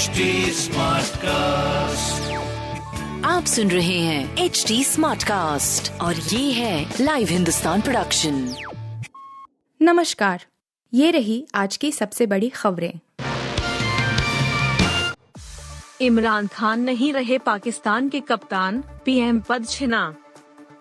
HD cast आप सुन रहे हैं एच डी स्मार्ट कास्ट और ये है लाइव हिंदुस्तान प्रोडक्शन नमस्कार ये रही आज की सबसे बड़ी खबरें। इमरान खान नहीं रहे पाकिस्तान के कप्तान पीएम पद छिना।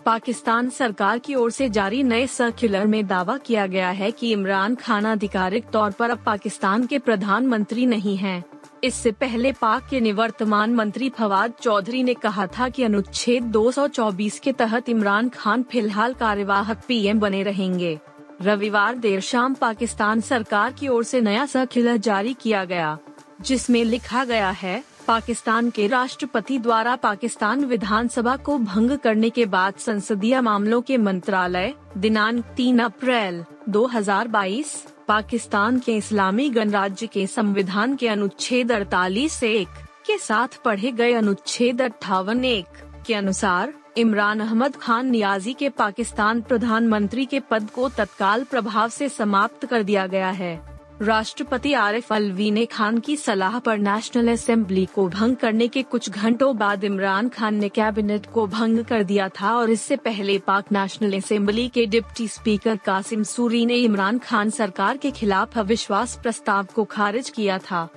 पाकिस्तान सरकार की ओर से जारी नए सर्कुलर में दावा किया गया है कि इमरान खान आधिकारिक तौर पर अब पाकिस्तान के प्रधानमंत्री नहीं हैं। इससे पहले पाक के निवर्तमान मंत्री फवाद चौधरी ने कहा था कि अनुच्छेद 224 के तहत इमरान खान फ़िलहाल कार्यवाहक पीएम बने रहेंगे। रविवार देर शाम पाकिस्तान सरकार की ओर से नया सर्कुलर जारी किया गया, जिसमें लिखा गया है, पाकिस्तान के राष्ट्रपति द्वारा पाकिस्तान विधानसभा को भंग करने के बाद संसदीय मामलों के मंत्रालय, दिनांक 3 अप्रैल 2022 पाकिस्तान के इस्लामी गणराज्य के संविधान के अनुच्छेद 48 एक के साथ पढ़े गए अनुच्छेद अट्ठावन एक के अनुसार, इमरान अहमद खान नियाजी के पाकिस्तान प्रधानमंत्री के पद को तत्काल प्रभाव से समाप्त कर दिया गया है। राष्ट्रपति आरिफ अलवी ने खान की सलाह पर नेशनल असेंबली को भंग करने के कुछ घंटों बाद इमरान खान ने कैबिनेट को भंग कर दिया था और इससे पहले पाक नेशनल असेंबली के डिप्टी स्पीकर कासिम सूरी ने इमरान खान सरकार के खिलाफ अविश्वास प्रस्ताव को खारिज किया था।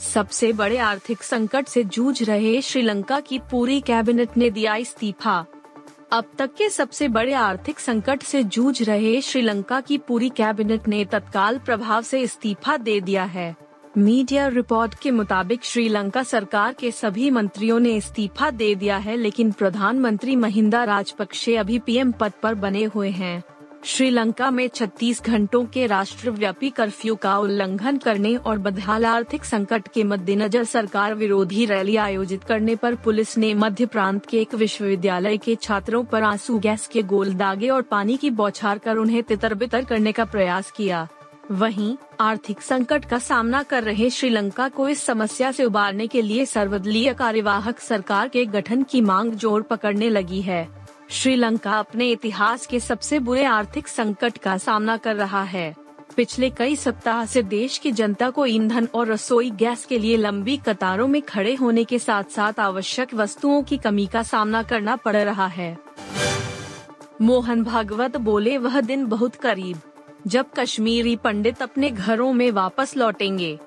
सबसे बड़े आर्थिक संकट से जूझ रहे श्रीलंका की पूरी कैबिनेट ने दिया इस्तीफा। अब तक के सबसे बड़े आर्थिक संकट से जूझ रहे श्रीलंका की पूरी कैबिनेट ने तत्काल प्रभाव से इस्तीफा दे दिया है। मीडिया रिपोर्ट के मुताबिक श्रीलंका सरकार के सभी मंत्रियों ने इस्तीफा दे दिया है, लेकिन प्रधानमंत्री महिंदा राजपक्षे अभी पीएम पद पर बने हुए हैं। श्रीलंका में 36 घंटों के राष्ट्रव्यापी कर्फ्यू का उल्लंघन करने और बदहाल आर्थिक संकट के मद्देनजर सरकार विरोधी रैली आयोजित करने पर पुलिस ने मध्य प्रांत के एक विश्वविद्यालय के छात्रों पर आँसू, गैस के गोल दागे और पानी की बौछार कर उन्हें तितर बितर करने का प्रयास किया। वहीं, आर्थिक संकट का सामना कर रहे श्रीलंका को इस समस्या से उबारने के लिए सर्वदलीय कार्यवाहक सरकार के गठन की मांग ज़ोर पकड़ने लगी है। श्रीलंका अपने इतिहास के सबसे बुरे आर्थिक संकट का सामना कर रहा है। पिछले कई सप्ताह से देश की जनता को ईंधन और रसोई गैस के लिए लंबी कतारों में खड़े होने के साथ साथ आवश्यक वस्तुओं की कमी का सामना करना पड़ रहा है। मोहन भागवत बोले, वह दिन बहुत करीब, जब कश्मीरी पंडित अपने घरों में वापस लौटेंगे।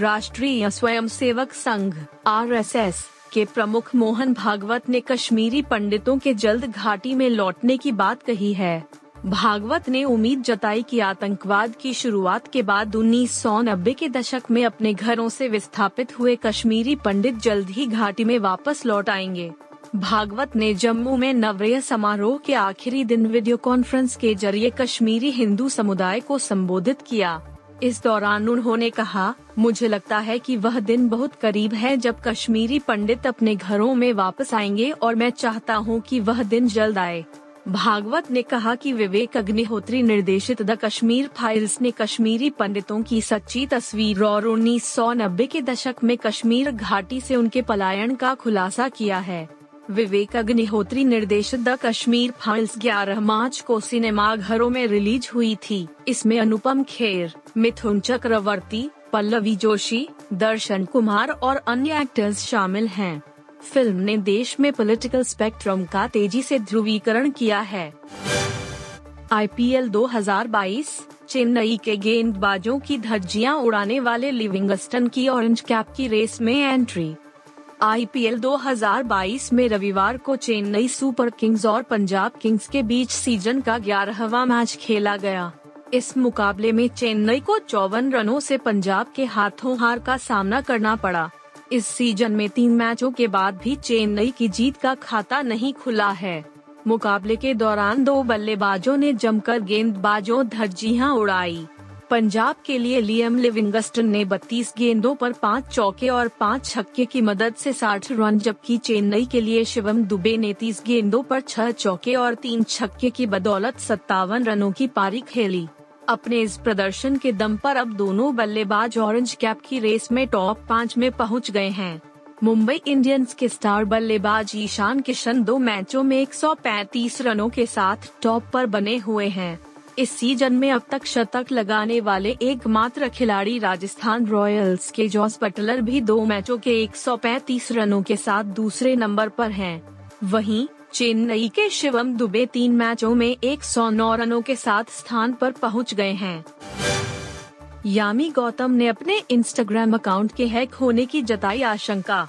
राष्ट्रीय स्वयंसेवक संघ, आरएसएस के प्रमुख मोहन भागवत ने कश्मीरी पंडितों के जल्द घाटी में लौटने की बात कही है। भागवत ने उम्मीद जताई कि आतंकवाद की शुरुआत के बाद उन्नीस सौ नब्बे के दशक में अपने घरों से विस्थापित हुए कश्मीरी पंडित जल्द ही घाटी में वापस लौट आएँगे। भागवत ने जम्मू में नवरेह समारोह के आखिरी दिन वीडियो कॉन्फ्रेंस के ज़रिए कश्मीरी हिंदू समुदाय को संबोधित किया। इस दौरान उन्होंने कहा, मुझे लगता है कि वह दिन बहुत करीब है जब कश्मीरी पंडित अपने घरों में वापस आएँगे और मैं चाहता हूँ कि वह दिन जल्द आए। भागवत ने कहा कि विवेक अग्निहोत्री निर्देशित द कश्मीर फाइल्स ने कश्मीरी पंडितों की सच्ची तस्वीर और उन्नीस सौ नब्बे के दशक में कश्मीर घाटी से उनके पलायन का खुलासा किया है। विवेक अग्निहोत्री निर्देशित द कश्मीर फाइल्स 11 मार्च को सिनेमा घरों में रिलीज़ हुई थी। इसमें अनुपम खेर, मिथुन चक्रवर्ती, पल्लवी जोशी, दर्शन कुमार और अन्य एक्टर्स शामिल हैं। फ़िल्म ने देश में पॉलिटिकल स्पेक्ट्रम का तेज़ी से ध्रुवीकरण किया है। आईपीएल 2022 चेन्नई के गेंदबाजों की धज्जियाँ उड़ाने वाले लिविंगस्टन की ऑरेंज कैप की रेस में एंट्री आईपीएल 2022 में रविवार को चेन्नई सुपर किंग्स और पंजाब किंग्स के बीच सीज़न का ग्यारहवा मैच खेला गया। इस मुकाबले में चेन्नई को चौवन रनों से पंजाब के हाथों हार का सामना करना पड़ा। इस सीज़न में तीन मैचों के बाद भी चेन्नई की जीत का खाता नहीं खुला है। मुकाबले के दौरान दो बल्लेबाजों ने जमकर गेंदबाजों धज्जियाँ उड़ाई। पंजाब के लिए लियम लिविंगस्टन ने 32 गेंदों पर पाँच चौके और पाँच छक्के की मदद से 60 रन, जबकि चेन्नई के लिए शिवम दुबे ने 30 गेंदों पर छह चौके और तीन छक्के की बदौलत सत्तावन रनों की पारी खेली। अपने इस प्रदर्शन के दम पर अब दोनों बल्लेबाज ऑरेंज कैप की रेस में टॉप पाँच में पहुँच गए हैं। मुंबई इंडियंस के स्टार बल्लेबाज ईशान किशन दो मैचों में 135 रनों के साथ टॉप पर बने हुए हैं। इस सीज़न में अब तक शतक लगाने वाले एकमात्र खिलाड़ी राजस्थान रॉयल्स के जॉस बटलर भी दो मैचों के 135 रनों के साथ दूसरे नंबर पर हैं। वहीं, चेन्नई के शिवम दुबे तीन मैचों में 109 रनों के साथ स्थान पर पहुँच गए हैं। यामी गौतम ने अपने इंस्टाग्राम अकाउंट के हैक होने की जताई आशंका।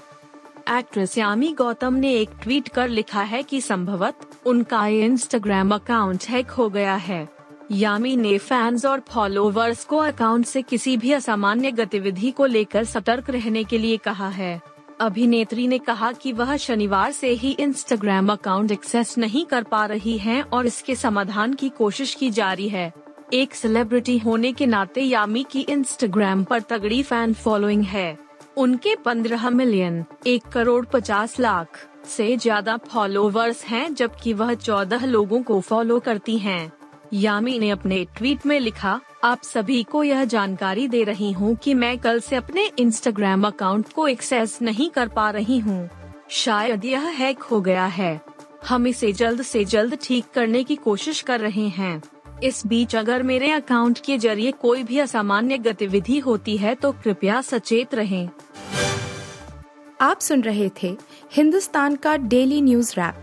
एक्ट्रेस यामी गौतम ने एक ट्वीट कर लिखा है कि संभवत उनका इंस्टाग्राम अकाउंट हैक हो गया है। यामी ने फैंस और फॉलोवर्स को अकाउंट से किसी भी असामान्य गतिविधि को लेकर सतर्क रहने के लिए कहा है। अभिनेत्री ने कहा कि वह शनिवार से ही इंस्टाग्राम अकाउंट एक्सेस नहीं कर पा रही हैं और इसके समाधान की कोशिश की जा रही है। एक सेलिब्रिटी होने के नाते यामी की इंस्टाग्राम पर तगड़ी फ़ैन फॉलोइंग है। उनके 15 मिलियन एक करोड़ पचास लाख से ज़्यादा फॉलोवर्स हैं जबकि वह 14 लोगों को फॉलो करती हैं। यामी ने अपने ट्वीट में लिखा, आप सभी को यह जानकारी दे रही हूँ कि मैं कल से अपने इंस्टाग्राम अकाउंट को एक्सेस नहीं कर पा रही हूँ। शायद यह हैक हो गया है। हम इसे जल्द से जल्द ठीक करने की कोशिश कर रहे हैं। इस बीच अगर मेरे अकाउंट के ज़रिए कोई भी असामान्य गतिविधि होती है तो कृपया सचेत रहें। आप सुन रहे थे हिंदुस्तान का डेली न्यूज़ रैप